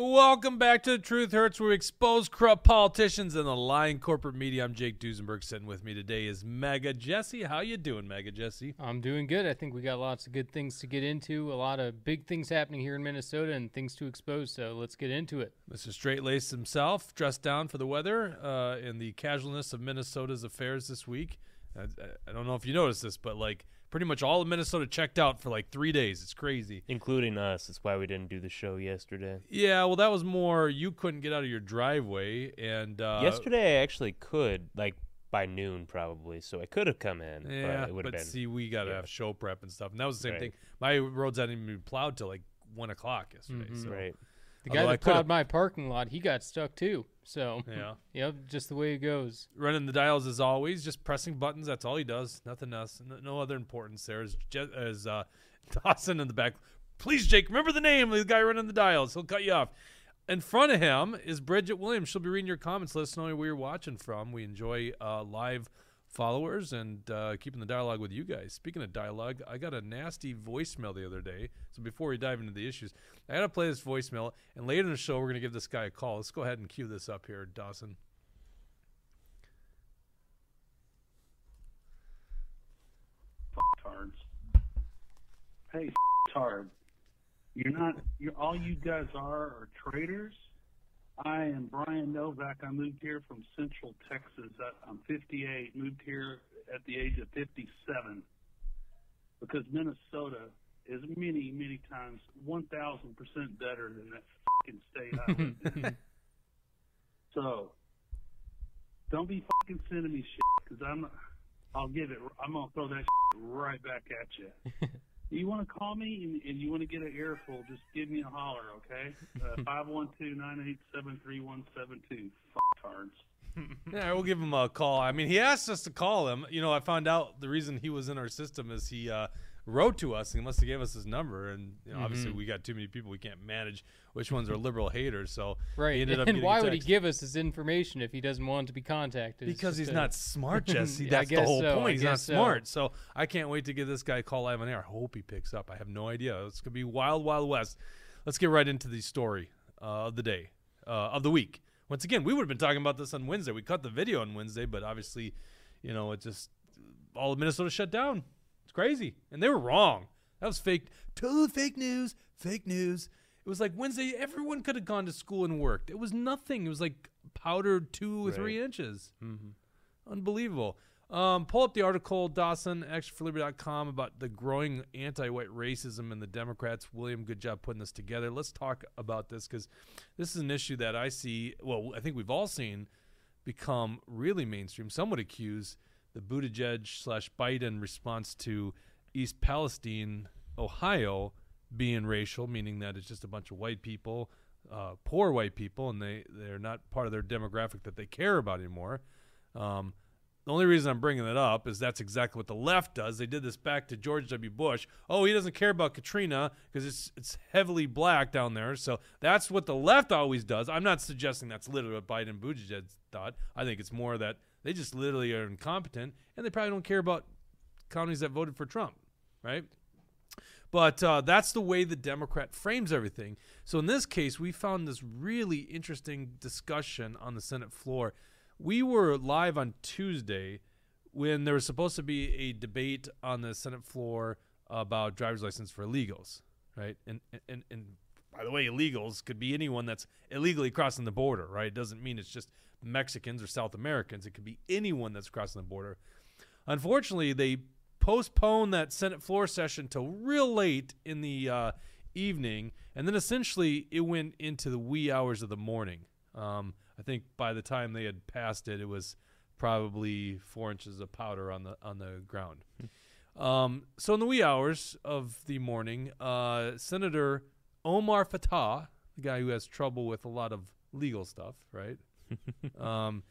Welcome back to The Truth Hurts, where we expose corrupt politicians and the lying corporate media. I'm Jake Duesenberg. Sitting with me today is Mega Jesse. How you doing, Mega Jesse? I'm doing good. I think we got lots of good things to get into. A lot of big things happening here in Minnesota and things to expose. So let's get into it. Mr. Straight Lace himself, dressed down for the weather uh, in the casualness of Minnesota's affairs this week. I, I don't know if you noticed this, but like pretty much all of Minnesota checked out for like three days. It's crazy. including us. That's why we didn't do the show yesterday. Yeah, well, that was more you couldn't get out of your driveway, and uh, yesterday I actually could, like by noon probably, so I could have come in. Yeah, but it would have but been. see, we got to yeah. have show prep and stuff, and that was the same Right. thing. My roads hadn't even been plowed till like one o'clock yesterday. Mhm. So right. The guy Although that plowed my parking lot, he got stuck too. So, yeah, yep, just the way it goes. running the dials as always, just pressing buttons. That's all he does. Nothing else. No, no other importance there. As, as uh, Dawson in the back. Please, Jake, remember the name of the guy running the dials. He'll cut you off. In front of him is Bridget Williams. She'll be reading your comments. Let us know where you're watching from. We enjoy uh, live followers and uh, keeping the dialogue with you guys. Speaking of dialogue, I got a nasty voicemail the other day. So before we dive into the issues, I got to play this voicemail. And later in the show, we're going to give this guy a call. Let's go ahead and cue this up here, Dawson. tards. Hey, tard. You're not. You're all you guys are are traitors. I am Brian Novak. I moved here from Central Texas. I- I'm 58. Moved here at the age of 57 because Minnesota is many, many times 1,000 percent better than that fucking state I lived in. So, don't be fucking sending me shit because I'm. I'll give it. I'm gonna throw that shit right back at you. you want to call me and, and you want to get an earful? Just give me a holler, okay? Uh, Five one two nine eight seven three one seven two. Fucktards. Yeah, we'll give him a call. I mean, he asked us to call him. You know, I found out the reason he was in our system is he uh, wrote to us. He must have gave us his number, and you know, obviously we got too many people. We can't manage which ones are liberal haters. So he Right. ended up And why would he give us his information if he doesn't want to be contacted? Because he's a- not smart, Jesse. Yeah, That's the whole so, point. He's not so. smart. So I can't wait to give this guy a call live on air. I hope he picks up. I have no idea. It's gonna be wild, wild west. Let's get right into the story uh, of the day, uh, of the week. Once again, we would have been talking about this on Wednesday. We cut the video on Wednesday, but obviously, you know, it just all of Minnesota shut down. It's crazy, and they were wrong. That was fake. Total fake news. Fake news. It was like Wednesday. Everyone could have gone to school and worked. It was nothing. It was like powdered two or three Right. inches. Unbelievable. Um, pull up the article, Dawson, action4liberty.com, about the growing anti-white racism in the Democrats. William, good job putting this together. Let's talk about this because this is an issue that I see. Well, I think we've all seen become really mainstream. Some would accuse the Buttigieg slash Biden response to East Palestine, Ohio, being racial, meaning that it's just a bunch of white people, uh, poor white people, and they they're not part of their demographic that they care about anymore. Um, the only reason I'm bringing it up is that's exactly what the left does. They did this back to George W. Bush. Oh, he doesn't care about Katrina because it's it's heavily black down there. So that's what the left always does. I'm not suggesting that's literally what Biden and Buttigieg thought. I think it's more that they just literally are incompetent and they probably don't care about counties that voted for Trump, right? But uh, that's the way the Democrat frames everything. So in this case, we found this really interesting discussion on the Senate floor. We were live on Tuesday when there was supposed to be a debate on the Senate floor about driver's license for illegals, right? And and and by the way, illegals could be anyone that's illegally crossing the border, right? It doesn't mean it's just Mexicans or South Americans. It could be anyone that's crossing the border. Unfortunately, they postponed that Senate floor session till real late in the uh, evening, and then essentially it went into the wee hours of the morning. Um, I think by the time they had passed it, it was probably four inches of powder on the on the ground. Um, so in the wee hours of the morning, uh, Senator Omar Fateh, the guy who has trouble with a lot of legal stuff, right? um,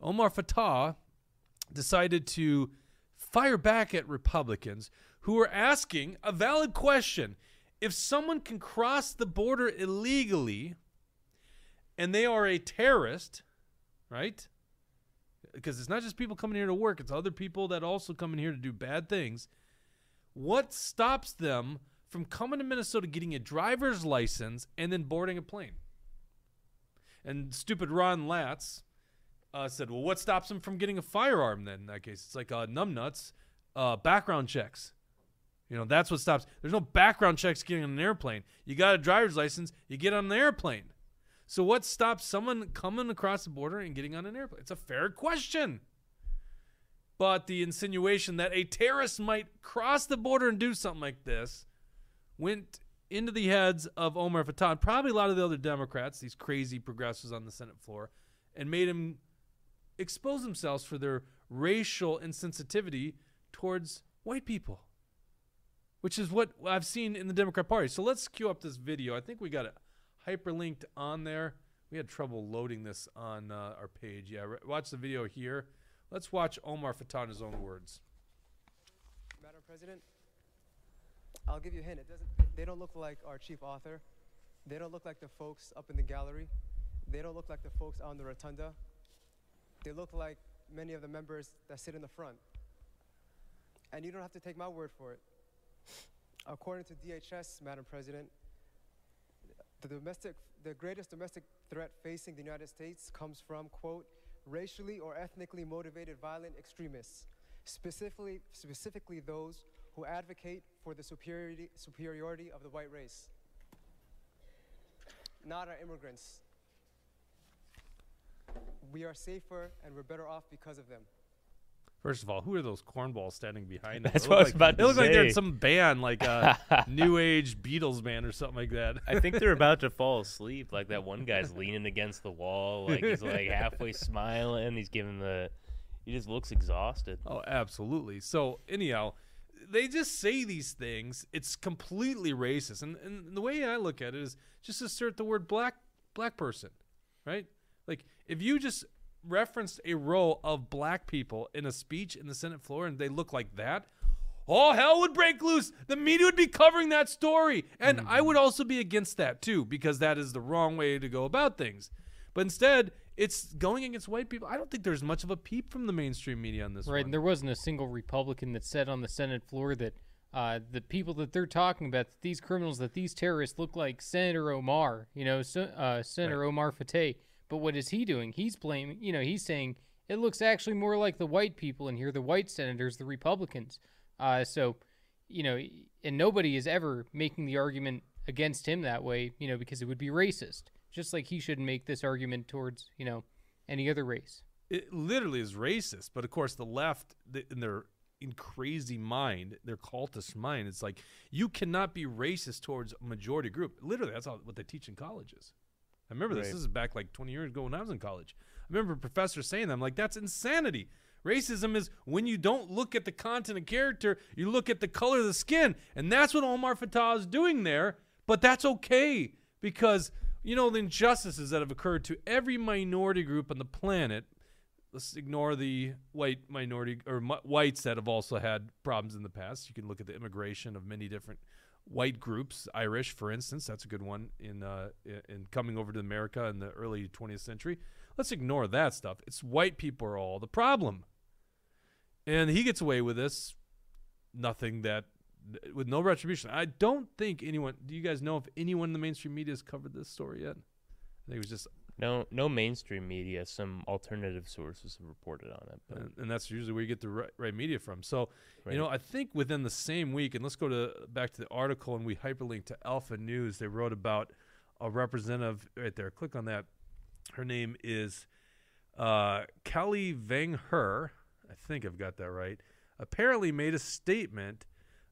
Omar Fateh decided to fire back at Republicans who are asking a valid question. If someone can cross the border illegally and they are a terrorist, right? Because it's not just people coming here to work, it's other people that also come in here to do bad things. What stops them from coming to Minnesota, getting a driver's license, and then boarding a plane? And stupid Ron Latz uh, said, "Well, what stops him from getting a firearm then? In that case, it's like uh, numbnuts, uh, background checks. You know, that's what stops. There's no background checks getting on an airplane. You got a driver's license, you get on an airplane. So what stops someone coming across the border and getting on an airplane? It's a fair question." But the insinuation that a terrorist might cross the border and do something like this went into the heads of Omar Fateh, and probably a lot of the other Democrats, these crazy progressives on the Senate floor, and made him expose themselves for their racial insensitivity towards white people, which is what I've seen in the Democrat Party. So let's cue up this video. I think we got it hyperlinked on there. We had trouble loading this on uh, our page. Yeah, re- watch the video here. Let's watch Omar his own words. Madam President, I'll give you a hint. It doesn't. They don't look like our chief author. They don't look like the folks up in the gallery. They don't look like the folks on the rotunda. They look like many of the members that sit in the front. And you don't have to take my word for it. According to DHS, Madam President, the domestic, the greatest domestic threat facing the United States comes from quote racially or ethnically motivated violent extremists, specifically specifically those who advocate for the superiority superiority of the white race, not our immigrants. We are safer and we're better off because of them. First of all, who are those cornballs standing behind them? That's They what I look was like, about They to look like they're in some band, like uh, a New Age Beatles band or something like that. I think they're about to fall asleep. Like that one guy's leaning against the wall, like he's like halfway smiling. He's giving the. He just looks exhausted. Oh, absolutely. So anyhow, they just say these things. It's completely racist, and and the way I look at it is just assert the word black black person, right? If you just referenced a row of black people in a speech in the Senate floor and they look like that. All hell would break loose. The media would be covering that story. And I would also be against that too, because that is the wrong way to go about things. But instead, it's going against white people. I don't think there's much of a peep from the mainstream media on this Right, one. and there wasn't a single Republican that said on the Senate floor that uh, the people that they're talking about, that these criminals, that these terrorists look like Senator Omar, you know, so, uh, Senator Omar Fateh. But what is he doing? He's blaming, you know, he's saying it looks actually more like the white people in here, the white senators, the Republicans. Uh, so, you know, and nobody is ever making the argument against him that way, you know, because it would be racist. Just like he shouldn't make this argument towards, you know, any other race. it literally is racist. But of course, the left, in their in crazy mind, their cultist mind, it's like you cannot be racist towards a majority group. Literally, that's all, what they teach in colleges. I remember this. Right. This is back like 20 years ago when I was in college. I remember a professor saying that. I'm like, that's insanity. Racism is when you don't look at the content of character, you look at the color of the skin. And that's what Omar Fateh is doing there. But that's okay because, you know, the injustices that have occurred to every minority group on the planet. Let's ignore the white minority or whites that have also had problems in the past. You can look at the immigration of many different white groups, Irish, for instance. That's a good one in uh, in coming over to America in the early 20th century. Let's ignore that stuff. It's white people are all the problem, and he gets away with this. Nothing that with no retribution. I don't think anyone. Do you guys know if anyone in the mainstream media has covered this story yet? I think it was just, No, no mainstream media. Some alternative sources have reported on it. But and, and that's usually where you get the right, right media from. So Right. You know, I think within the same week, and let's go to back to the article, and we hyperlink to Alpha News. They wrote about a representative right there. Click on that. Her name is uh, Kaohly Vang Her. I think I've got that right. Apparently, made a statement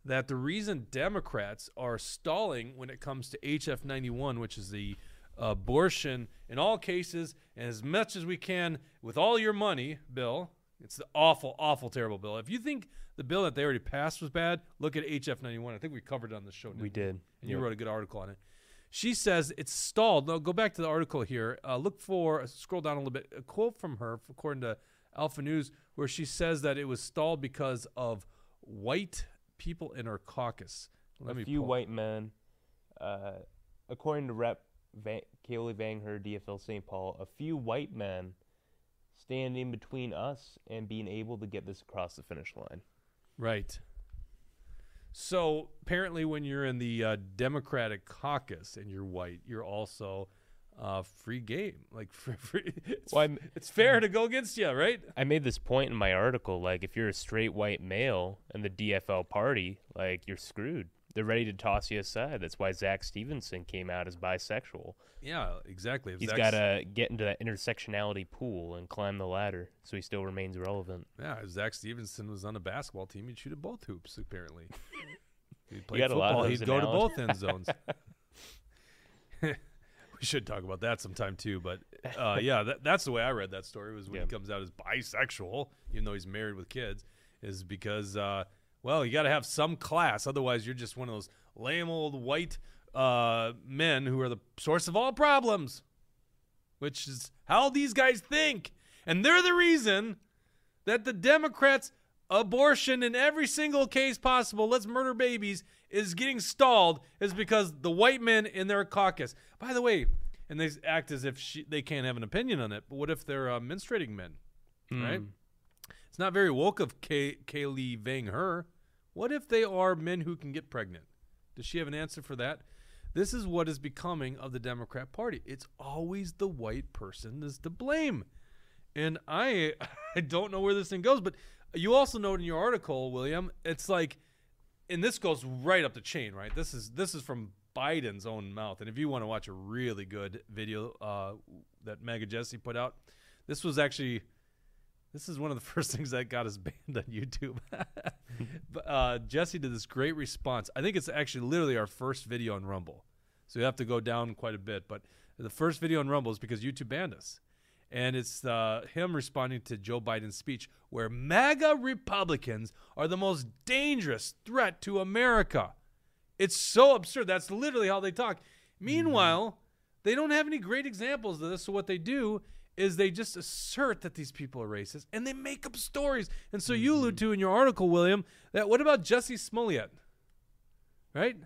that the reason Democrats are stalling when it comes to HF 91, which is the abortion in all cases and as much as we can with all your money bill. It's the awful, awful, terrible bill. If you think the bill that they already passed was bad, look at HF 91. I think we covered it on the show. we did. and you wrote a good article on it. She says it's stalled. No, go back to the article here. Uh, look for scroll down a little bit. A quote from her, according to Alpha News, where she says that it was stalled because of white people in her caucus. Let a me few pull- white men, uh, according to Rep. Van- Kaohly Vang Her, DFL St. Paul, a few white men standing between us and being able to get this across the finish line. Right. So apparently, when you're in the uh, Democratic caucus and you're white, you're also uh, free game. Like free, free, it's, Well, it's fair to go against you, right? I made this point in my article. Like, if you're a straight white male in the DFL party, like you're screwed. They're ready to toss you aside. That's why Zack Stephenson came out as bisexual. Yeah, exactly. If He's got to get into that intersectionality pool and climb the ladder, so he still remains relevant. Yeah, if Zack Stephenson was on a basketball team, he'd shoot at both hoops. Apparently, he'd play got a lot of football. He'd go to both end zones. we should talk about that sometime too. But uh, yeah, that, that's the way I read that story. Was when Yeah. he comes out as bisexual, even though he's married with kids, is because uh, well, you got to have some class. Otherwise, you're just one of those lame old white uh, men who are the source of all problems, which is how these guys think, and they're the reason that the Democrats' abortion in every single case possible, let's murder babies, is getting stalled is because the white men in their caucus. By the way, and they act as if she, they can't have an opinion on it, but what if they're uh, menstruating men, right? It's not very woke of Kay- Kaohly Vang Her. What if they are men who can get pregnant? Does she have an answer for that? This is what is becoming of the Democrat Party. It's always the white person is to blame. And I I don't know where this thing goes, but you also note in your article, William, it's like and this goes right up the chain, right? This is this is from Biden's own mouth. And if you want to watch a really good video uh, that Mega Jesse put out, this was actually this is one of the first things that got us banned on YouTube. but, uh, Jesse did this great response. I think it's actually literally our first video on Rumble. So you have to go down quite a bit. But the first video on Rumble is because YouTube banned us. And it's uh, him responding to Joe Biden's speech where MAGA Republicans are the most dangerous threat to America. It's so absurd. That's literally how they talk. Meanwhile, they don't have any great examples of this. So what they do is they just assert that these people are racist and they make up stories. And so you allude to in your article, William, that what about Jussie Smollett? Right?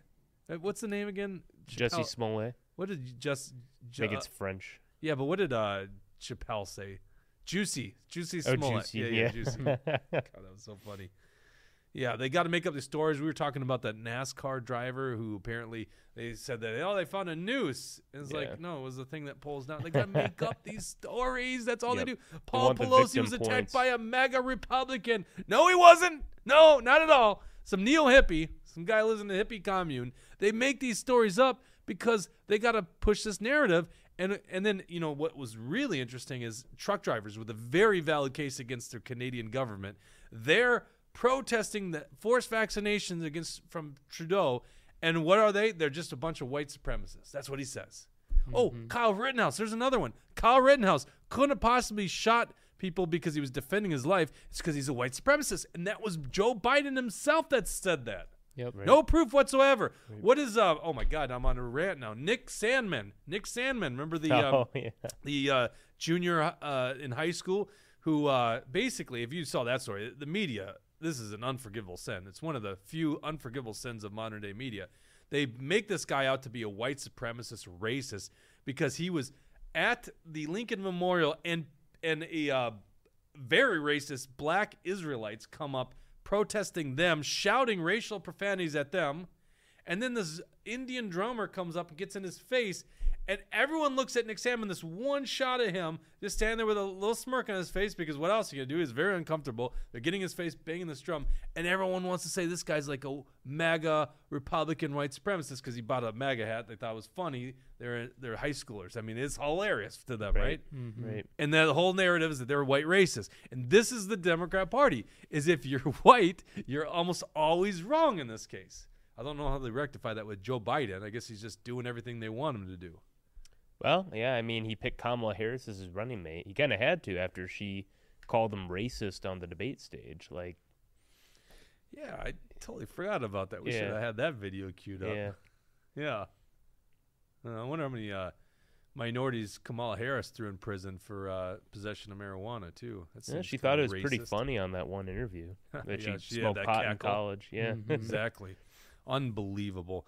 Uh, What's the name again? Jesse Chappelle- Smollett. What did just? I think it's French. yeah, but what did uh Chappelle say? Juicy, juicy Smollett. Oh, Smollett. Juicy, yeah, yeah. juicy. God, that was so funny. Yeah, they got to make up these stories. We were talking about that NASCAR driver who apparently they said that oh they found a noose. And it's Yeah. like no, it was the thing that pulls down. They got to make up these stories. That's all Yep. they do. Paul want the Pelosi was attacked points. by a MAGA Republican. No, he wasn't. No, not at all. Some neo hippie, some guy lives in a hippie commune. They make these stories up because they got to push this narrative. And and then you know what was really interesting is truck drivers with a very valid case against their Canadian government. They're protesting the forced vaccinations against from Trudeau. And what are they? They're just a bunch of white supremacists. That's what he says. Oh, Kyle Rittenhouse. There's another one. Kyle Rittenhouse couldn't have possibly shot people because he was defending his life. It's because he's a white supremacist. And that was Joe Biden himself that said that. Yep. No proof whatsoever. What is uh oh my god, I'm on a rant now. Nick Sandmann. Nick Sandmann, remember the um, oh yeah. the uh, junior uh, in high school who uh, basically, if you saw that story, the media, this is an unforgivable sin. It's one of the few unforgivable sins of modern day media. They make this guy out to be a white supremacist racist because he was at the Lincoln Memorial and and a uh, very racist black Israelites come up protesting them, shouting racial profanities at them. And then this Indian drummer comes up and gets in his face, and everyone looks at Nick Sandmann. This one shot of him just standing there with a little smirk on his face because what else are you gonna do? He's very uncomfortable. They're getting his face banging this drum, and everyone wants to say this guy's like a MAGA Republican white supremacist because he bought a MAGA hat they thought was funny. They're they're high schoolers. I mean, it's hilarious to them, right? Right. Mm-hmm. And the whole narrative is that they're white racists. And this is the Democrat Party. Is if you're white, you're almost always wrong in this case. I don't know how they rectify that with Joe Biden. I guess he's just doing everything they want him to do. Well, yeah, I mean, he picked Kamala Harris as his running mate. He kind of had to after she called him racist on the debate stage. Like, Yeah, I totally forgot about that. We should have had that video queued up. yeah, Yeah. Uh, I wonder how many uh, minorities Kamala Harris threw in prison for uh, possession of marijuana too. That yeah she thought it was pretty funny on that one interview that Yeah, she she smoked that pot in college. Yeah, exactly. Unbelievable.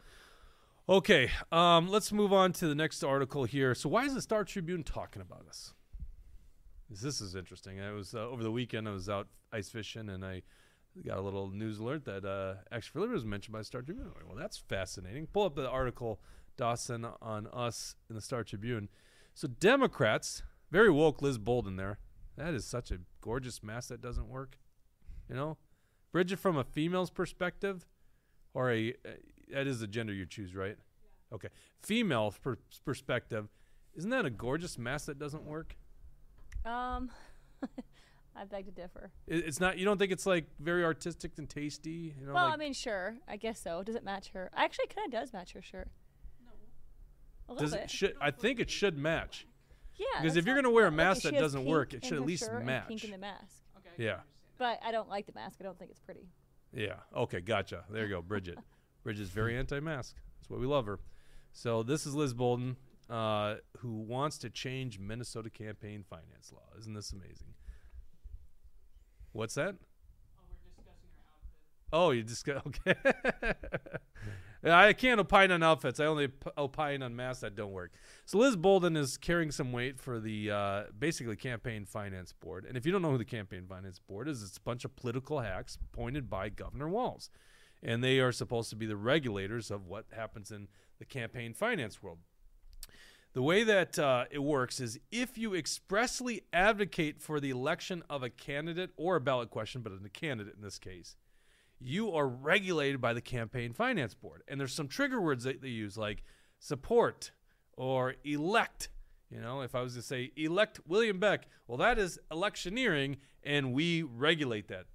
Okay, um, let's move on to the next article here. So, why is the Star Tribune talking about us? This, this is interesting. I was uh, over the weekend. I was out ice fishing, and I got a little news alert that uh, for Liberty was mentioned by Star Tribune. Well, that's fascinating. Pull up the article, Dawson, on us in the Star Tribune. So Democrats, very woke Liz Boldon there. That is such a gorgeous mask that doesn't work. You know, Bridget, from a female's perspective, or a uh, that is the gender you choose, right? Okay, female per- perspective, isn't that a gorgeous mask that doesn't work? Um, I beg to differ. It, it's not. You don't think it's like very artistic and tasty? You know, well, like, I mean, sure. I guess so. Does it match her? Actually, kind of does match her shirt. No. A little does bit. it should? I think it should match. yeah. because if you're gonna wear a mask she that doesn't work, it should at her least shirt and Pink in the mask. Okay. Yeah. But I don't like the mask. I don't think it's pretty. Yeah. Okay. Gotcha. There you go, Bridget. Bridget's very anti-mask. That's why we love her. So this is Liz Boldon, uh, who wants to change Minnesota campaign finance law. Isn't this amazing? What's that? Oh, we're discussing her outfit. Oh you just got okay. I can't opine on outfits. I only opine on masks that don't work. So Liz Boldon is carrying some weight for the uh, basically campaign finance board. And if you don't know who the campaign finance board is, it's a bunch of political hacks appointed by Governor Walz, and they are supposed to be the regulators of what happens in the campaign finance world. The way that uh, it works is if you expressly advocate for the election of a candidate or a ballot question, but a candidate in this case, you are regulated by the campaign finance board. And there's some trigger words that they use like support or elect. You know, if I was to say elect William Beck, well, that is electioneering, and we regulate that.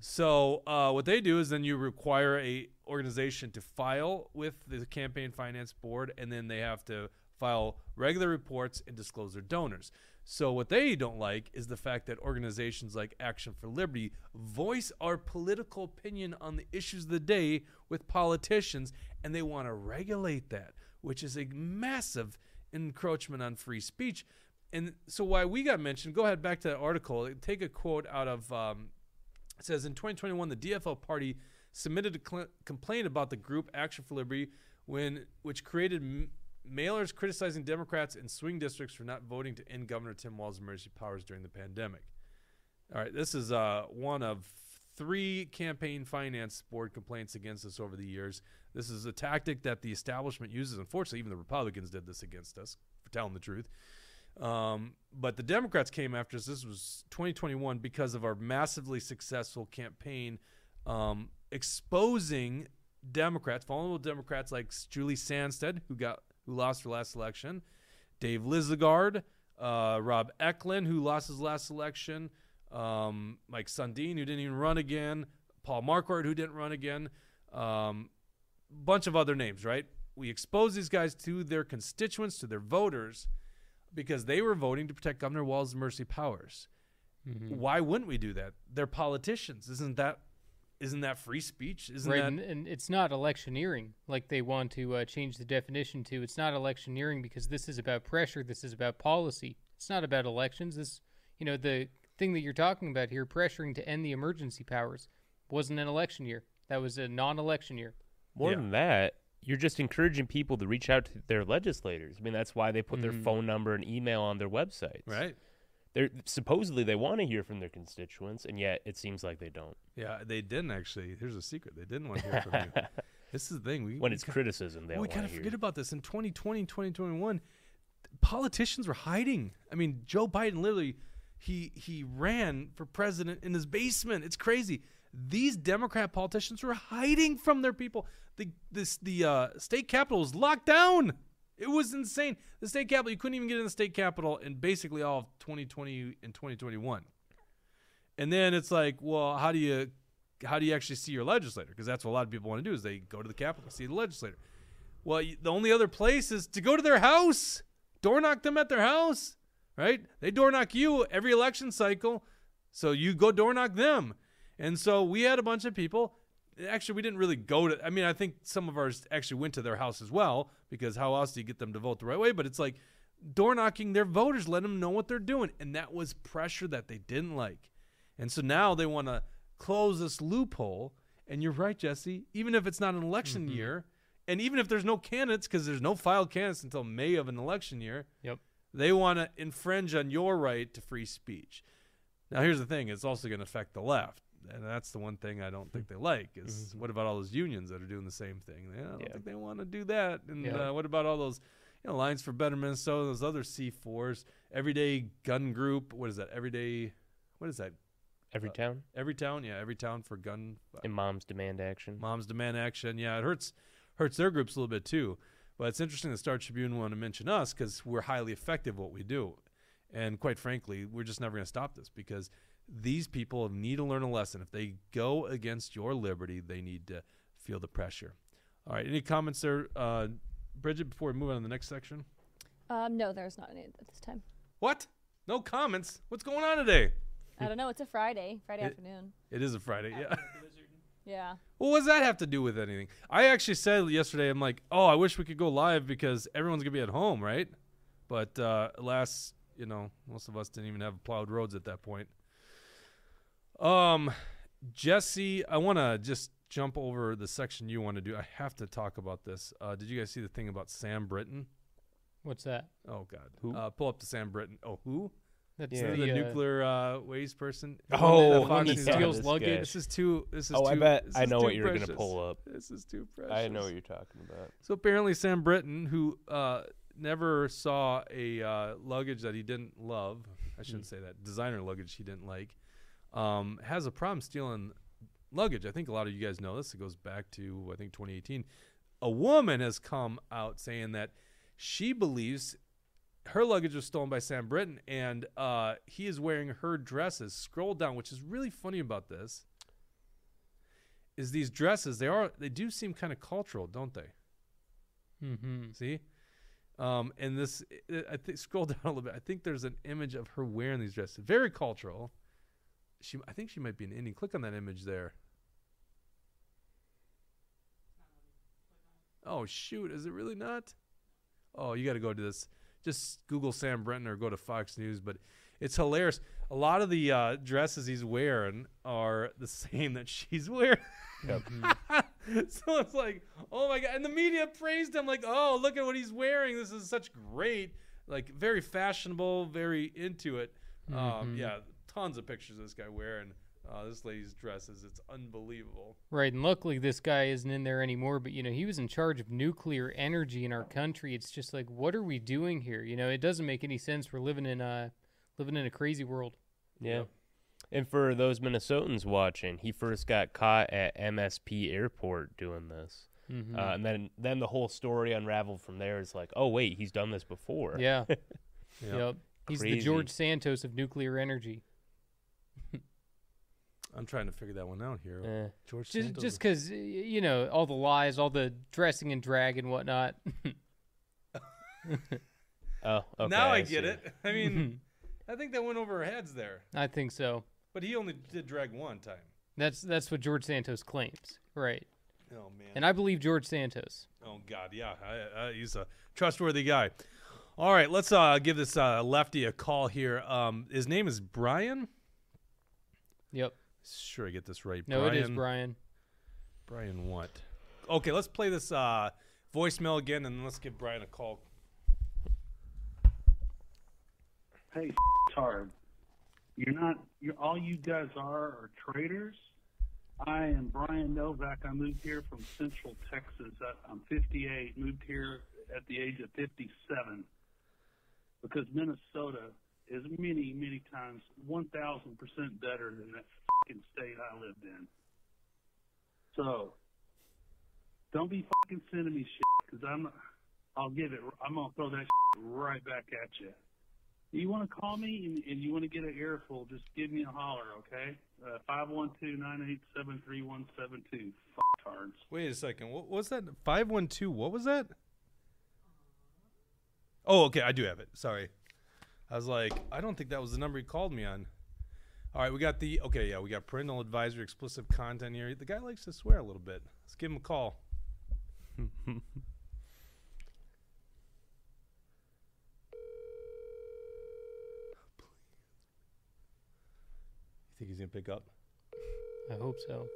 So uh, what they do is then you require a organization to file with the campaign finance board, and then they have to file regular reports and disclose their donors. So what they don't like is the fact that organizations like Action for Liberty voice our political opinion on the issues of the day with politicians, and they want to regulate that, which is a massive encroachment on free speech. And so why we got mentioned, go ahead back to that article. Take a quote out of um, it says in 2021, the DFL party submitted a cl- complaint about the group Action for Liberty, when which created m- mailers criticizing Democrats in swing districts for not voting to end Governor Tim Walz' emergency powers during the pandemic. All right, this is uh, one of three campaign finance board complaints against us over the years. This is a tactic that the establishment uses. Unfortunately, even the Republicans did this against us, for telling the truth. Um, but the Democrats came after us. This was 2021 because of our massively successful campaign um, exposing Democrats, vulnerable Democrats like Julie Sandstede, who got who lost her last election, Dave Lislegard, uh, Rob Eklund, who lost his last election, um, Mike Sundin, who didn't even run again, Paul Marquardt, who didn't run again, um, bunch of other names, right? We expose these guys to their constituents, to their voters, because they were voting to protect Governor Walz's mercy powers. Why wouldn't we do that? They're politicians. Isn't that isn't that free speech? Isn't right, that and, and it's not electioneering like they want to uh, change the definition to. It's not electioneering because this is about pressure. This is about policy. It's not about elections. This, you know, the thing that you're talking about here, pressuring to end the emergency powers, wasn't an election year. That was a non-election year. More Yeah. than that, you're just encouraging people to reach out to their legislators. I mean, that's why they put their Mhm. phone number and email on their websites. right? They're supposedly they want to hear from their constituents, and yet it seems like they don't. Yeah, they didn't actually. Here's a secret: they didn't want to hear from you. This is the thing. We when it's criticism, they we kind of forget about this in 2020 and 2021. Politicians were hiding. I mean, Joe Biden literally he he ran for president in his basement. It's crazy. These Democrat politicians were hiding from their people. The this the uh, state capitol was locked down. It was insane. The state capitol, you couldn't even get in the state capitol in basically all of 2020 and 2021. And then it's like, well, how do you how do you actually see your legislator? Because that's what a lot of people want to do is they go to the capitol, see the legislator. Well, the only other place is to go to their house, door knock them at their house, right? They door knock you every election cycle, so you go door knock them. And so we had a bunch of people. Actually, we didn't really go to. I mean, I think some of ours actually went to their house as well because how else do you get them to vote the right way? But it's like door knocking their voters, let them know what they're doing, and that was pressure that they didn't like. And so now they want to close this loophole. And you're right, Jesse. Even if it's not an election mm-hmm. year, and even if there's no candidates, because there's no filed candidates until May of an election year, Yep. they want to infringe on your right to free speech. Now, here's the thing: it's also going to affect the left, and that's the one thing I don't think hmm. they like. Is mm-hmm. what about all those unions that are doing the same thing? They- I don't Yeah. think they want to do that. And Yeah. uh, what about all those? you know, Alliance for Better Minnesota, those other C4s, Everyday Gun Group. What is that? Everyday, what is that? Every uh, town Every town, yeah, every town for gun. Uh, and moms demand action. Moms demand action. Yeah, it hurts hurts their groups a little bit too. But it's interesting the Star Tribune want to mention us because we're highly effective what we do, and quite frankly, we're just never going to stop this because these people need to learn a lesson. If they go against your liberty, they need to feel the pressure. All right, any comments there, uh, Bridget? Before we move on to the next section. Um, no, there's not any at this time. What? No comments. What's going on today? I don't know. It's a Friday, Friday It- afternoon. It is a Friday. Yeah. Yeah. Well, what does that have to do with anything? I actually said yesterday, I'm like, oh, I wish we could go live because everyone's gonna be at home, right? But uh, alas, you know, most of us didn't even have plowed roads at that point. Um, Jesse, I want to just jump over the section you want to do. I have to talk about this. Uh, did you guys see the thing about Sam Brinton? What's that? Oh God, Who? Uh, pull up the Sam Brinton. Oh, who? That's Yeah. The, the, uh, nuclear uh, waste person. Oh, The one Fox yeah, steals this luggage. guy. This is too. This is Oh, too. I bet I know what you're precious. gonna pull up. This is too precious. I know what you're talking about. So apparently, Sam Brinton, who uh, never saw a uh, luggage that he didn't love, I shouldn't say that, designer luggage he didn't like, um, has a problem stealing luggage. I think a lot of you guys know this. It goes back to, I think, 2018. A woman has come out saying that she believes her luggage was stolen by Sam Brinton, and uh, he is wearing her dresses. Scroll down, which is really funny about this. Is these dresses? They are. They do seem kind of cultural, don't they? mm-hmm. See, um, and this I I think scroll down a little bit. I think there's an image of her wearing these dresses, very cultural. She, I think she might be an Indian. Click on that image there. Oh shoot, is it really not? Oh, you got to go to this. Just Google Sam Brinton or go to Fox News, but it's hilarious. A lot of the uh, dresses he's wearing are the same that she's wearing. so it's like, oh my god! And the media praised him, like, oh, look at what he's wearing. This is such great, like, very fashionable, very into it. Um, Mhm. yeah, tons of pictures of this guy wearing uh, this lady's dresses. It's unbelievable. Right, and luckily this guy isn't in there anymore. But you know, he was in charge of nuclear energy in our country. It's just like, what are we doing here? You know, it doesn't make any sense. We're living in a living in a crazy world. Yeah. Yep. And for those Minnesotans watching, he first got caught at MSP Airport doing this. Mm-hmm. Uh, and then, then the whole story unraveled from there. It's like, oh, wait, he's done this before. yeah, Yep. yep. He's the George Santos of nuclear energy. I'm trying to figure that one out here. Eh. George Just Santos. just because you know all the lies, all the dressing and drag and whatnot. Oh, okay. now I, see. get it. I mean, I think that went over our heads there. I think so. But he only did drag one time. That's that's what George Santos claims, right? Oh man. And I believe George Santos. Oh God, yeah, I, I, he's a trustworthy guy. All right, let's uh, give this uh, lefty a call here. Um, his name is Brian. Yep. Sure, I get this right. No, Brian, it is Brian. Brian, what? Okay, let's play this uh, voicemail again, and let's give Brian a call. Hey, tard. You're not. You're all you guys are are traitors. I am Brian Novak. I moved here from Central Texas. I- I'm 58. Moved here at the age of 57 because Minnesota is many, many times 1,000 percent better than that fucking state I lived in. So don't be fucking sending me shit because I'm. I'll give it. I'm gonna throw that shit right back at you. You want to call me and, and you want to get an earful, just give me a holler, okay? Uh, 512-987-3172. Fucktards. Wait a second. What was that? Five one two. What was that? Oh, okay. I do have it. Sorry. I was like, I don't think that was the number he called me on. All right, we got the okay. Yeah, we got parental advisory, explicit content here. The guy likes to swear a little bit. Let's give him a call. You think he's gonna pick up? I hope so.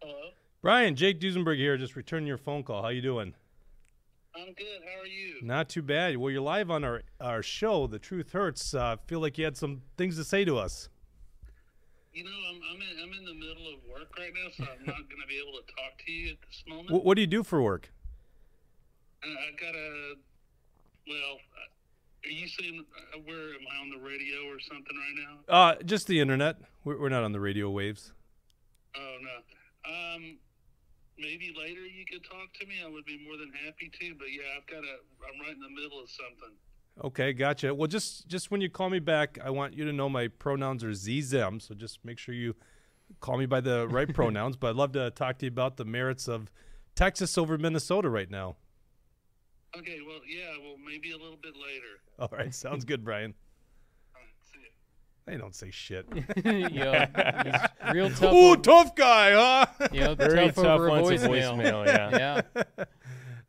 Hello. Brian, Jake Duesenberg here. Just returning your phone call. How you doing? I'm good. How are you? Not too bad. Well, you're live on our our show. The truth hurts. Uh, feel like you had some things to say to us. you know, I'm I'm in, I'm in the middle of work right now, so I'm not going to be able to talk to you at this moment. What, what do you do for work? Uh, I got a. Well, are you saying uh, where am I on the radio or something right now? Uh, just the internet. We're, we're not on the radio waves. Oh no. Um, maybe later you could talk to me. I would be more than happy to. But yeah, I've got a. I'm right in the middle of something. Okay, gotcha. Well, just just when you call me back, I want you to know my pronouns are z them. So just make sure you call me by the right pronouns. But I'd love to talk to you about the merits of Texas over Minnesota right now. Okay. Well, yeah. Well, maybe a little bit later. All right, sounds good, Brian. All right, see ya. They don't say shit. Yo, he's real tough. Ooh, over- tough guy, huh? Yo, Very tough, tough over a once voicemail. voicemail, yeah. yeah.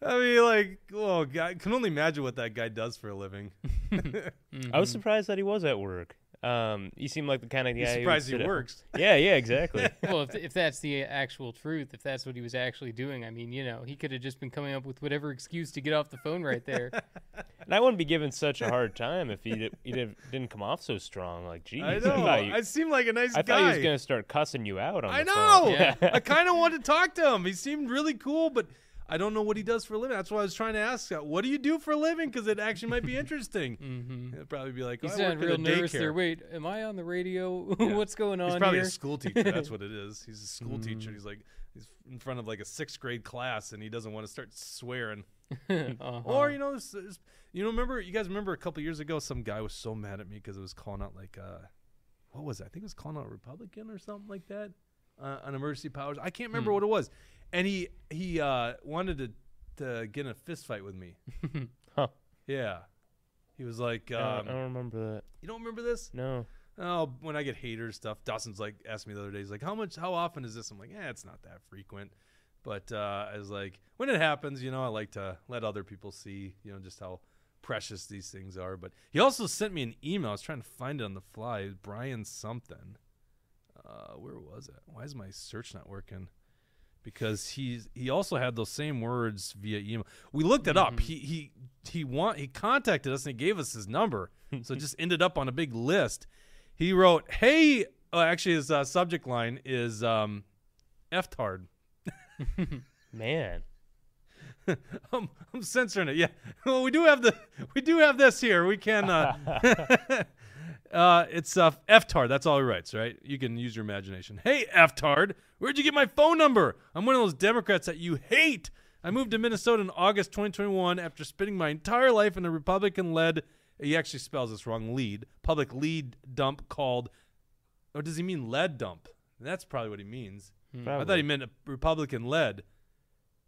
I mean, like, oh, God, I can only imagine what that guy does for a living. Mm-hmm. I was surprised that he was at work. Um, he seemed like the kind of guy. He's who would surprised he sit at- works. Yeah, yeah, exactly. Well, if, if that's the actual truth, if that's what he was actually doing, I mean, you know, he could have just been coming up with whatever excuse to get off the phone right there. and I wouldn't be given such a hard time if he did, he did, didn't come off so strong. Like, geez, I know. thought you, I seem like a nice I guy. I thought he was gonna start cussing you out on I the know. phone. Yeah. I kind of wanted to talk to him. He seemed really cool, but I don't know what he does for a living. That's why I was trying to ask. uh, What do you do for a living? Because it actually might be interesting. mm-hmm. It'd probably be like, oh, I sound work real nervous daycare. there. Wait, am I on the radio? Yeah. What's going on He's probably here? a school teacher. That's what it is. He's a school Mm. teacher. He's like, he's in front of like a sixth grade class, and he doesn't want to start swearing. Uh-huh. Or you know, this, this- you know, remember you guys remember a couple years ago, some guy was so mad at me because it was calling out like, uh, what was it? I think it was calling out a Republican or something like that uh, on emergency powers. I can't remember Hmm. what it was, and he he uh, wanted to to get in a fist fight with me. Huh. Yeah, he was like, I don't- um, I don't remember that. you don't remember this? No. Oh, when I get hater stuff, Dawson's like asked me the other day. He's like, "How much? How often is this?" I'm like, "Yeah, it's not that frequent." But uh, I was like, when it happens, you know, I like to let other people see, you know, just how precious these things are. But he also sent me an email. I was trying to find it on the fly. Brian something. Uh, where was it? Why is my search not working? Because he's he also had those same words via email. We looked it up. He he he want he contacted us and he gave us his number. so it just ended up on a big list. He wrote, "Hey, oh, actually his uh, subject line is um, F-tard." Man. I'm, I'm censoring it. Yeah. Well, we do have the we do have this here. We can. Uh, uh, it's uh, F-tard. That's all he writes, right? You can use your imagination. Hey, F-tard, where'd you get my phone number? I'm one of those Democrats that you hate. I moved to Minnesota in August 2021 after spending my entire life in a Republican-led. He actually spells this wrong. Lead public lead dump called. Or does he mean lead dump? That's probably what he means. I thought he meant a Republican led.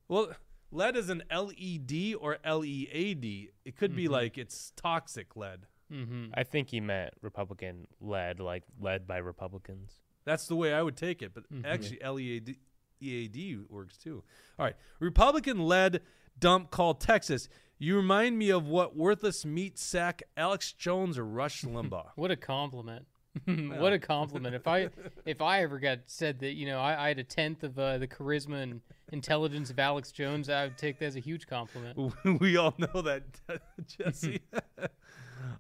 Well, lead is an L E D or L E A D. It could be like it's toxic lead. Hmm I think he meant Republican led, like led by Republicans. That's the way I would take it. But Mhm. actually, L E A D E A D works too. All right, Republican led dump called Texas. You remind me of what worthless meat sack Alex Jones or Rush Limbaugh. What a compliment. what a compliment. If I if I ever got said that, you know, I, I had a tenth of uh, the charisma and intelligence of Alex Jones, I would take that as a huge compliment. we all know that, Jesse.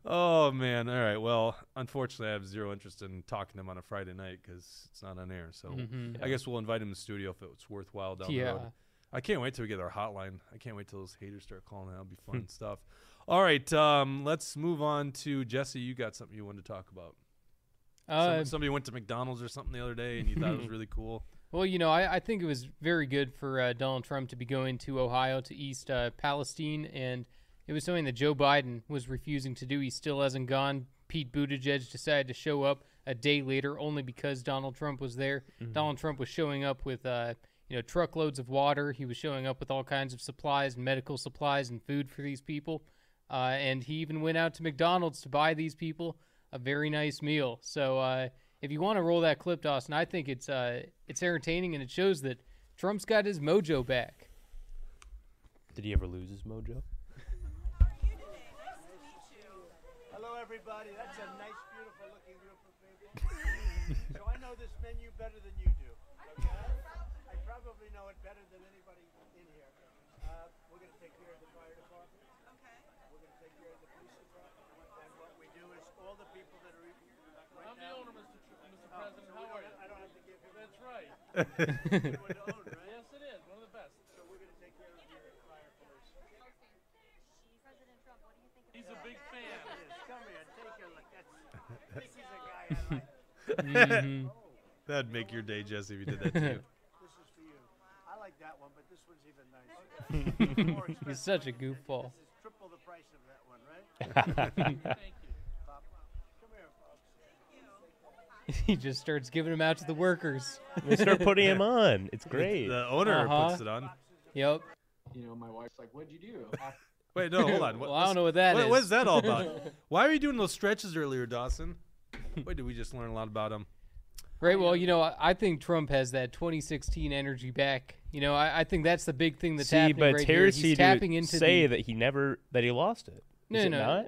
Oh man! All right. Well, unfortunately, I have zero interest in talking to him on a Friday night because it's not on air. So Mhm. I guess we'll invite him to the studio if it's worthwhile down the Yeah. road. I can't wait till we get our hotline. I can't wait till those haters start calling. That'll be fun stuff. All right. Um, let's move on to Jesse. You got something you wanted to talk about? Uh, somebody went to McDonald's or something the other day, and you thought it was really cool. Well, you know, I, I think it was very good for uh, Donald Trump to be going to Ohio to East uh, Palestine, and it was something that Joe Biden was refusing to do. He still hasn't gone. Pete Buttigieg decided to show up a day later only because Donald Trump was there. Donald Trump was showing up with, uh, you know, truckloads of water. He was showing up with all kinds of supplies, and medical supplies, and food for these people. Uh, and he even went out to McDonald's to buy these people a very nice meal. So uh, if you want to roll that clip, Dawson, I think it's uh, it's entertaining and it shows that Trump's got his mojo back. Did he ever lose his mojo? Everybody. That's a nice, beautiful looking group of people. so I know this menu better than you do. Okay? I probably know it better than anybody in here. Uh, we're going to take care of the fire department. Okay. We're going to take care of the police department. And what we do is all the people that are. Right I'm the owner, Mr. Mr. President. How are right. One to own, right? yes, it is. One of the best. So we're gonna take care of your fire police. He's a big fan. Yes, come here, take a look. That's, this is a guy I like. Mhm. That'd make your day, Jesse, if you did that too. This is for you. I like that one, but this one's even nicer. He's such a goofball. This is triple the price of that one, right? Thank you. Pop. Come here, folks. he just starts giving them out to the workers. They start putting him on. It's great. The owner Uh-huh. puts it on. Yep. You know, my wife's like, "What'd you do?" Wait, no, hold on. What, well, I don't know what that is. what, What's that all about? Why are you doing those stretches earlier, Dawson? Wait, did we just learn a lot about him? Right. Well, you know, I, I think Trump has that 2016 energy back. You know, I, I think that's the big thing that's See, happening but right here. heresy He's to tapping into say the, that he never that he lost it. no, Is it no. not?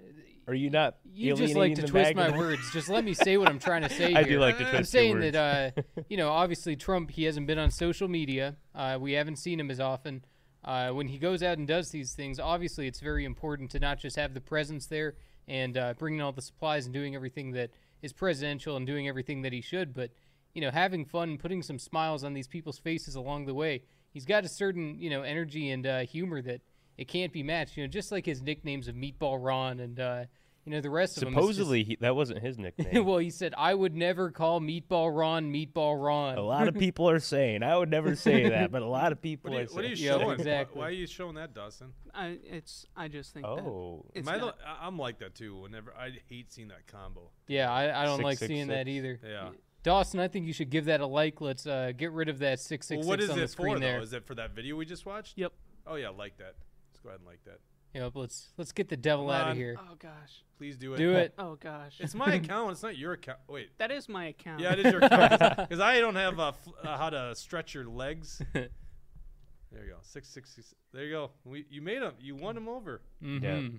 Are you not? You just like to twist my words. Just let me say what I'm trying to say I here. do like to twist. I'm saying words. that, uh, you know, obviously Trump, he hasn't been on social media. Uh, we haven't seen him as often. Uh, when he goes out and does these things, obviously it's very important to not just have the presence there and uh, bringing all the supplies and doing everything that is presidential and doing everything that he should, but, you know, having fun putting some smiles on these people's faces along the way. He's got a certain, you know, energy and uh, humor that it can't be matched. You know, just like his nicknames of Meatball Ron and, uh, you know, the rest of them. just- Supposedly, he, that wasn't his nickname. well, he said, I would never call Meatball Ron Meatball Ron. a lot of people are saying I would never say that, but a lot of people What are you, are what are you saying. Yeah, showing? Why- exactly. Why, are you showing that, Dawson? I, it's. I just think that Oh, it's I not- the- I- I'm like that too. Whenever I hate seeing that combo. Yeah, I, I don't Six, like six, seeing that either. Yeah. Dawson, I think you should give that a like. Let's uh, get rid of that 666 Well, what is on the screen for there. though? Is it for that video we just watched? Yep. Oh yeah, like that. Let's go ahead and like that. Yep, let's let's get the devil out of here. Oh gosh. Please do it. Do it. Oh gosh. It's my account. It's not your account. Wait. that is my account. Yeah, it is your account because I don't have uh, f- uh, how to stretch your legs. There you go. Six six six. There you go. We you made him. You won him over. Mm-hmm. Well,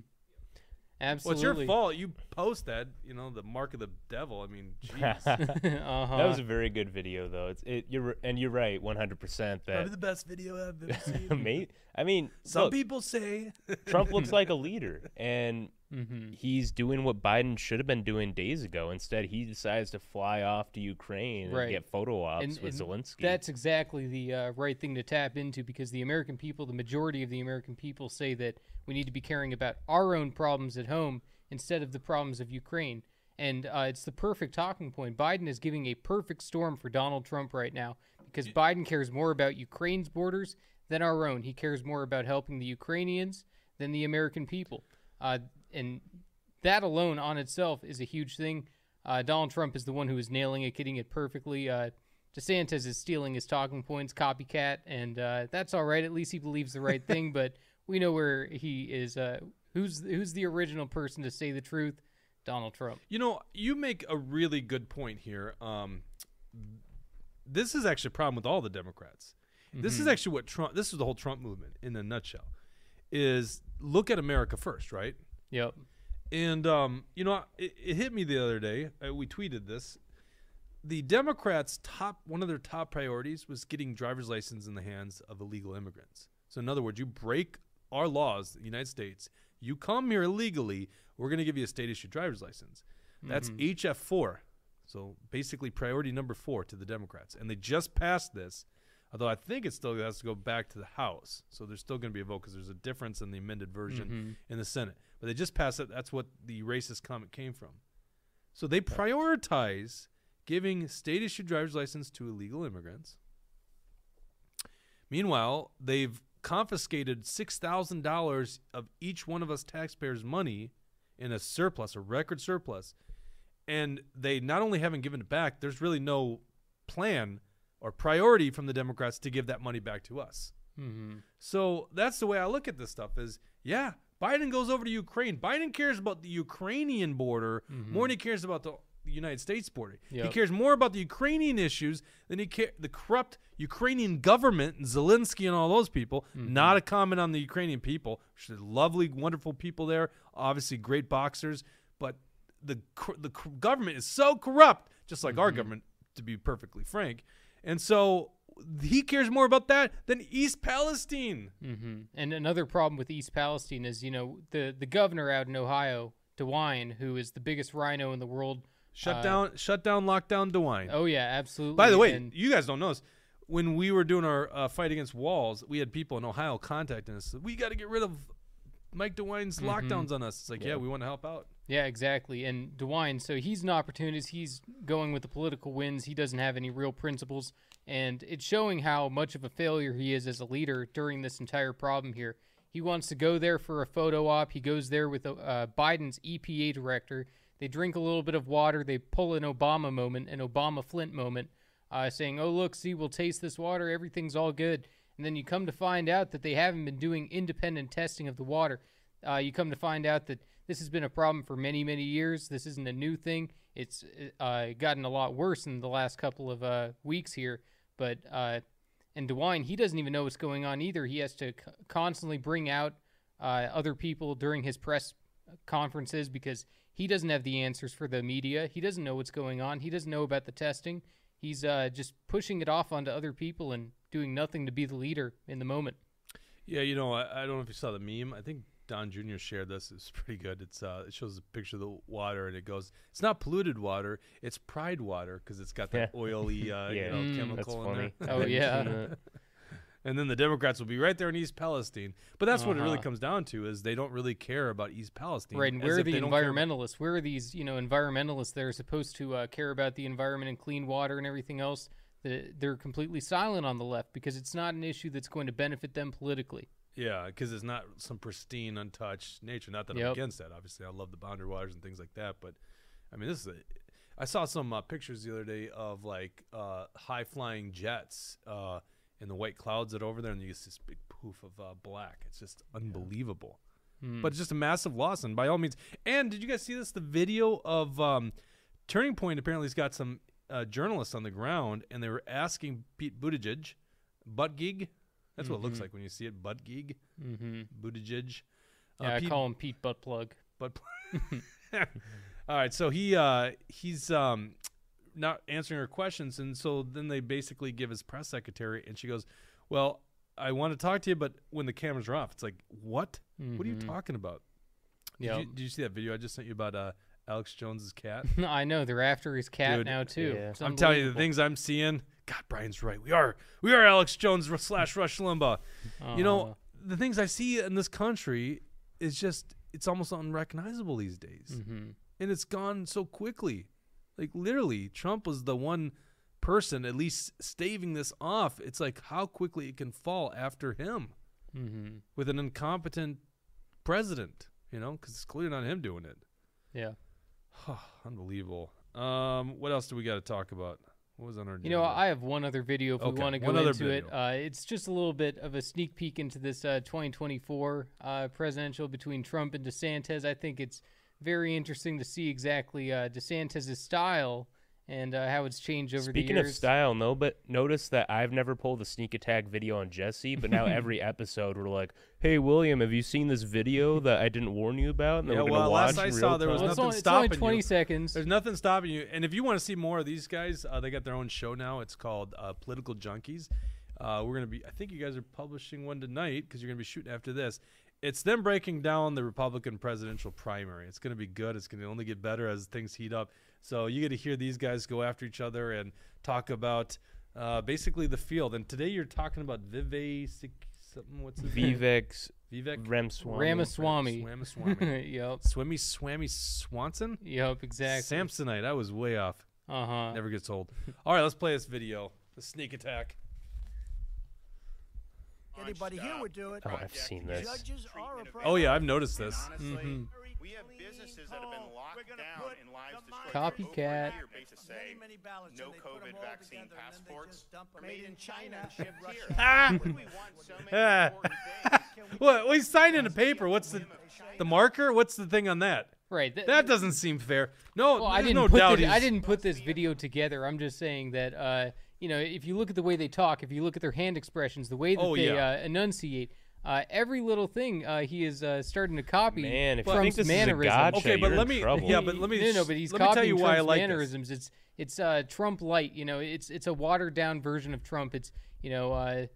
Absolutely. Well, it's your fault. You post that. You know the mark of the devil. I mean, jeez. uh-huh. that was a very good video, though. It's it. You're and you're right, 100 percent Probably that. the best video I've ever seen. Mate, I mean, Some look, people say Trump looks like a leader, and Mhm. he's doing what Biden should have been doing days ago. Instead, he decides to fly off to Ukraine Right. and get photo ops And- with and Zelensky. That's exactly the uh, right thing to tap into because the American people, the majority of the American people, say that we need to be caring about our own problems at home instead of the problems of Ukraine. And uh, it's the perfect talking point. Biden is giving a perfect storm for Donald Trump right now because Biden cares more about Ukraine's borders than our own. He cares more about helping the Ukrainians than the American people. Uh, and that alone on itself is a huge thing. Uh, Donald Trump is the one who is nailing it, getting it perfectly. Uh, DeSantis is stealing his talking points, copycat, and uh, that's all right. At least he believes the right thing. But we know where he is. Uh, who's who's the original person to say the truth? Donald Trump. You know, you make a really good point here. Um, this is actually a problem with all the Democrats. This is actually what Trump. This is the whole Trump movement in a nutshell. Is look at America first, right? Yep. And um, you know, it, it hit me the other day. Uh, we tweeted this. The Democrats' top one of their top priorities was getting driver's license in the hands of illegal immigrants. So, in other words, you break our laws, the United States. You come here illegally, we're going to give you a state issued driver's license. That's HF four. So basically, priority number four to the Democrats, and they just passed this. Although I think it still has to go back to the House, so there's still going to be a vote because there's a difference in the amended version mm-hmm. in the Senate. But they just passed it. That's what the racist comment came from. So they prioritize giving state issued driver's license to illegal immigrants. Meanwhile, they've confiscated $6,000 of each one of us taxpayers' money in a surplus, a record surplus. And they not only haven't given it back, there's really no plan or priority from the Democrats to give that money back to us. Mm-hmm. So that's the way I look at this stuff is yeah, Biden goes over to Ukraine. Biden cares about the Ukrainian border mm-hmm. more than he cares about the United States border. He cares more about the Ukrainian issues than he care the corrupt Ukrainian government and Zelensky and all those people. Mm-hmm. Not a comment on the Ukrainian people. which are lovely, wonderful people there. Obviously, great boxers, but the the government is so corrupt, just like our mm-hmm. government, to be perfectly frank. And so he cares more about that than East Palestine. hmm And another problem with East Palestine is, you know, the the governor out in Ohio, DeWine, who is the biggest RINO in the world, Shut Uh, down, shut down, lockdown DeWine. Oh yeah, absolutely. By the way, and- you guys don't know this. When we were doing our uh, fight against Walz, we had people in Ohio contacting us. We got to get rid of Mike DeWine's Mhm. lockdowns on us. It's like, yeah, Yeah. we want to help out. Yeah, exactly. And DeWine, so he's an opportunist. He's going with the political wins. He doesn't have any real principles. And it's showing how much of a failure he is as a leader during this entire problem here. He wants to go there for a photo op. He goes there with uh, Biden's EPA director. They drink a little bit of water. They pull an Obama moment, an Obama Flint moment, uh, saying, oh, look, see, we'll taste this water. Everything's all good. And then you come to find out that they haven't been doing independent testing of the water. Uh, you come to find out that this has been a problem for many, many years. This isn't a new thing. It's uh, gotten a lot worse in the last couple of uh, weeks here. But uh, and DeWine, he doesn't even know what's going on either. He has to c- constantly bring out uh, other people during his press conferences because he doesn't have the answers for the media. He doesn't know what's going on. He doesn't know about the testing. He's uh, just pushing it off onto other people and doing nothing to be the leader in the moment. Yeah, you know, I, I don't know if you saw the meme. I think Don Jr. shared this. It's pretty good. It's uh, it shows a picture of the water, and it goes, "It's not polluted water. It's Pride water because it's got that Yeah. oily, uh, you know, Mm. chemical That's in funny. there." Oh, yeah. and then the Democrats will be right there in East Palestine. But that's what it really Uh-huh. comes down to: is they don't really care about East Palestine. Right, and where are the they don't care about- environmentalists? Where are these, you know, environmentalists that are supposed to uh, care about the environment and clean water and everything else? That they're completely silent on the left because it's not an issue that's going to benefit them politically. Yeah, because it's not some pristine, untouched nature. Not that I'm against that. Obviously, I love the boundary waters and things like that. But I mean, this is. A, I saw some uh, pictures the other day of like uh, high flying jets uh, in the white clouds that are over there, and you see this big poof of uh, black. It's just unbelievable. Hmm. But it's just a massive loss, and by all means. And did you guys see this? The video of um, Turning Point apparently has got some uh, journalists on the ground, and they were asking Pete Buttigieg, butt gig. That's what it looks Mhm. like when you see it, butt gig. Mm-hmm. Buttigieg. Yeah, I Pete- call him Pete Butt Plug. Butt All right, so he uh, he's um, not answering her questions, and so then they basically give his press secretary, and she goes, "Well, I want to talk to you, but when the cameras are off, it's like, what? What are you Mhm. talking about? Did, you, did you see that video I just sent you about uh, Alex Jones's cat? I know they're after his cat Dude, now too. yeah. I'm telling you, the things I'm seeing. God, Brian's right. We are we are Alex Jones slash Rush Limbaugh. You Uh-huh. know, the things I see in this country is just it's almost unrecognizable these days. Mhm. And it's gone so quickly. Like literally, Trump was the one person at least staving this off. It's like how quickly it can fall after him Mhm. with an incompetent president, you know, cuz it's clearly not him doing it. Yeah. Unbelievable. Um what else do we got to talk about? What was on our You know? I have one other video if Okay, we want to go into it. Uh, it's just a little bit of a sneak peek into this uh, 2024 uh, presidential between Trump and DeSantis. I think it's very interesting to see exactly uh, DeSantis' style and uh, how it's changed over Speaking the years. Speaking of style, no, but notice that I've never pulled a sneak attack video on Jesse, but now every episode we're like, "Hey, William, have you seen this video that I didn't warn you about?" And Yeah, we're gonna well, watch last I saw real there was time. Well, it's nothing only, it's only 20 you. seconds. There's nothing stopping you. And if you want to see more of these guys, uh, they got their own show now. It's called uh, Political Junkies. Uh, we're gonna be. I think you guys are publishing one tonight because you're gonna be shooting after this. It's them breaking down the Republican presidential primary. It's gonna be good. It's gonna only get better as things heat up. So you get to hear these guys go after each other and talk about uh, basically the field. And today you're talking about Vivek something. What's his name? Vivek's Vivek Ramswamy. Ramaswamy. Ramaswamy. yep. Swimmy Swammy Swanson. Yep, exactly. Samsonite. I was way off. Uh huh. Never gets old. All right, let's play this video. The sneak attack. Anybody here would do it. Oh, I've seen this. Judges are a Oh yeah, I've noticed this. Mhm. We have businesses that have been locked down and lives destroyed Copycat. over a year to say Many, many ballots, no and they put 'em COVID vaccine together, and then they passports just dump 'em made in China and shipped. Ah. What we want so many important things? What? Well, he's signing a paper. What's the the marker? What's the thing on that? Right. th- That doesn't seem fair. No, Well, I didn't no put doubt. the, I didn't put this video together. I'm just saying that uh, you know, if you look at the way they talk, if you look at their hand expressions, the way that Oh, they yeah. uh, enunciate, uh, every little thing uh, he is uh, starting to copy. Man, if you Trump's think this is a mannerisms. gotcha, Okay, but let me- trouble. yeah, but let me no, no, sh- but he's let me tell copying you why I Trump's like this. mannerisms. It's it's uh, Trump light. You know, it's it's a watered down version of Trump. It's you know, uh,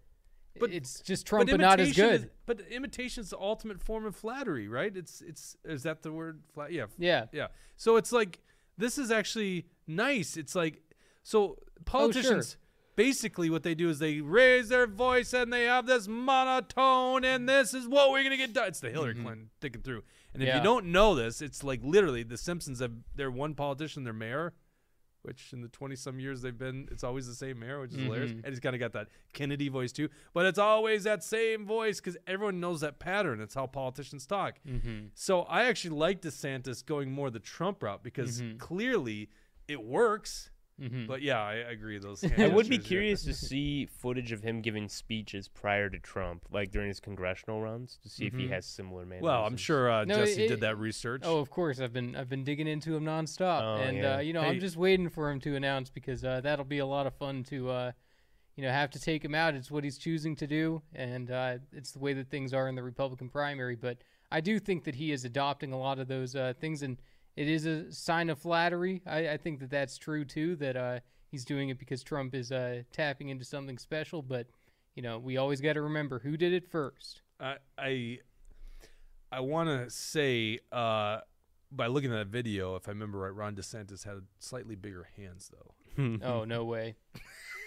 But- it's just Trump, but, not as good. is- but imitation is the ultimate form of flattery, right? It's it's is that the word? Flat? Yeah. Yeah. Yeah. So it's like this is actually nice. It's like so politicians basically what they do is they raise their voice and they have this monotone and this is what we're gonna get done. It's the Hillary Clinton thinking through. And if Yeah. you don't know this, it's like literally the Simpsons have their one politician, their mayor, which in the twenty some years they've been, it's always the same mayor, which is hilarious. Mhm. And he's kind of got that Kennedy voice too, but it's always that same voice because everyone knows that pattern. It's how politicians talk. Mm-hmm. So I actually like DeSantis going more the Trump route because Mhm. clearly it works. Mm-hmm. But yeah, I agree. Those I would be curious to see footage of him giving speeches prior to Trump, like during his congressional runs, to see if he Mhm. has similar mannerisms. Well, I'm sure uh, No, Jesse it- did that research. Oh, of course. I've been I've been digging into him nonstop, Oh, and yeah. uh, you know Hey. I'm just waiting for him to announce because uh, that'll be a lot of fun to uh, you know have to take him out. It's what he's choosing to do, and uh, it's the way that things are in the Republican primary. But I do think that he is adopting a lot of those uh, things, and it is a sign of flattery. I, I think that that's true too. That uh, he's doing it because Trump is uh, tapping into something special. But you know we always got to remember who did it first. I I, I want to say uh, by looking at that video, if I remember right, Ron DeSantis had slightly bigger hands though. Oh no way,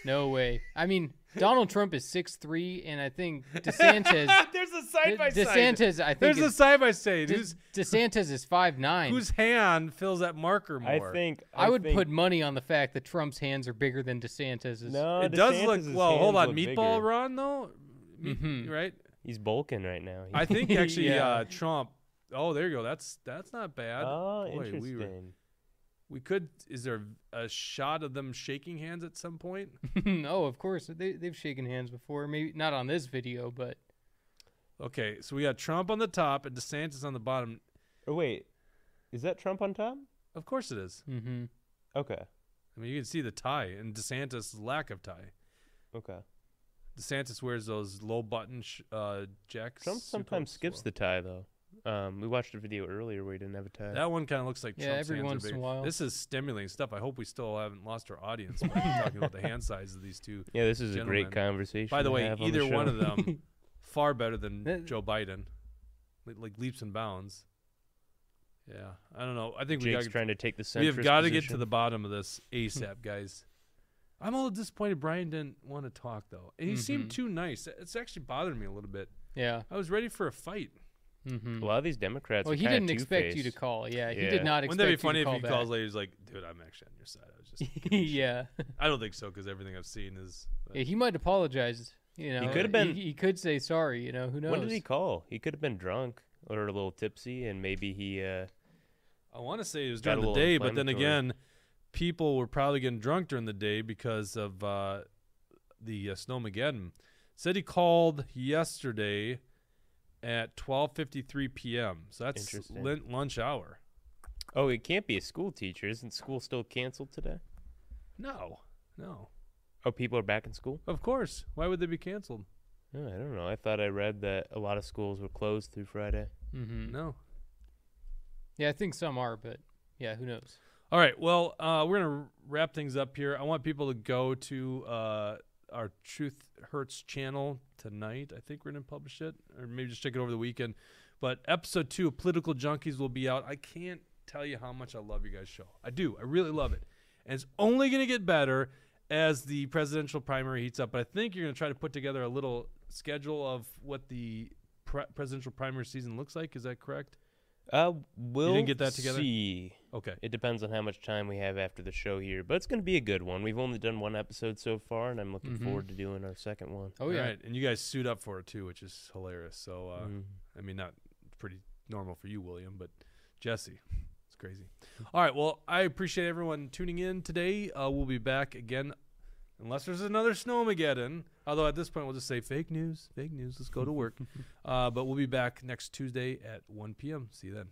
no way. I mean, Donald Trump is six three, and I think DeSantis. There's a side by side. DeSantis, I think. There's a side by side. De- Whose DeSantis is five nine. whose hand fills that marker more? I think I would think- put money on the fact that Trump's hands are bigger than DeSantis's. No, it does look DeSantis's well. Hold on, meatball bigger. Ron though, Me- Mhm. right? He's bulking right now. I think actually Yeah. uh, Trump. Oh, there you go. That's that's not bad. Oh, Boy, interesting. we were- We could. Is there a shot of them shaking hands at some point? oh, of course they they've shaken hands before. Maybe not on this video, but Okay, so we got Trump on the top and DeSantis on the bottom. Oh wait, is that Trump on top? Of course it is. mm-hmm. Okay, I mean, you can see the tie and DeSantis' lack of tie. okay. DeSantis wears those low button sh- uh, jacks. Trump sometimes skips the tie though. Um, we watched a video earlier where he didn't have a tie. That one kind of looks like Yeah, Trump's every hands are once in a while. This is stimulating stuff. I hope we still haven't lost our audience by talking about the hand size of these two. yeah, this is a gentlemen. great conversation. By the to way, have on either one of them far better than That- Joe Biden, like, like leaps and bounds. Yeah, I don't know. I think we Jake's got trying to take the center. we have got to get to position. the bottom of this ASAP, guys. I'm a little disappointed Brian didn't want to talk though, and he seemed Mhm. too nice. It's actually bothering me a little bit. yeah. I was ready for a fight. Mm-hmm. A lot of these Democrats. Well, are he kinda didn't expect you to call. Yeah, he Yeah. did not expect. Wouldn't that be you funny to if he back. calls later? He's like, "Dude, I'm actually on your side. I was just." yeah. I don't think so because everything I've seen is. but- yeah, he might apologize. You know, he could've been- He, he could say sorry. You know, who knows? When did he call? He could have been drunk or a little tipsy, and maybe he. Uh, I want to say it was during the day, but then again, people were probably getting drunk during the day because of uh, the uh, Snowmageddon. Said he called yesterday at 12:53 p.m. So that's Interesting. lin- lunch hour. oh, it can't be a school teacher. Isn't school still canceled today? No, no, Oh, people are back in school. of course. Why would they be canceled? Oh, I don't know. I thought I read that a lot of schools were closed through Friday. Mm-hmm. No. Yeah, I think some are, but yeah, who knows? All right. Well, uh, we're gonna wrap things up here. I want people to go to uh, our Truth Hurts channel tonight. I think we're gonna publish it, or maybe just check it over the weekend. But episode two of Political Junkies will be out. I can't tell you how much I love you guys' show. I do. I really love it, and it's only gonna get better as the presidential primary heats up. But I think you're gonna try to put together a little schedule of what the pre- presidential primary season looks like. Is that correct? Uh, we'll get that together? see. Okay. It depends on how much time we have after the show here, but it's going to be a good one. We've only done one episode so far, and I'm looking Mhm. forward to doing our second one. Oh yeah. All right, and you guys suit up for it too, which is hilarious. So, uh, Mhm. I mean, not pretty normal for you, William, but Jesse, it's crazy. All right, well, I appreciate everyone tuning in today. Uh, we'll be back again, unless there's another Snowmageddon. Although at this point, we'll just say fake news, fake news. Let's go to work. uh, but we'll be back next Tuesday at 1 p.m. See you then.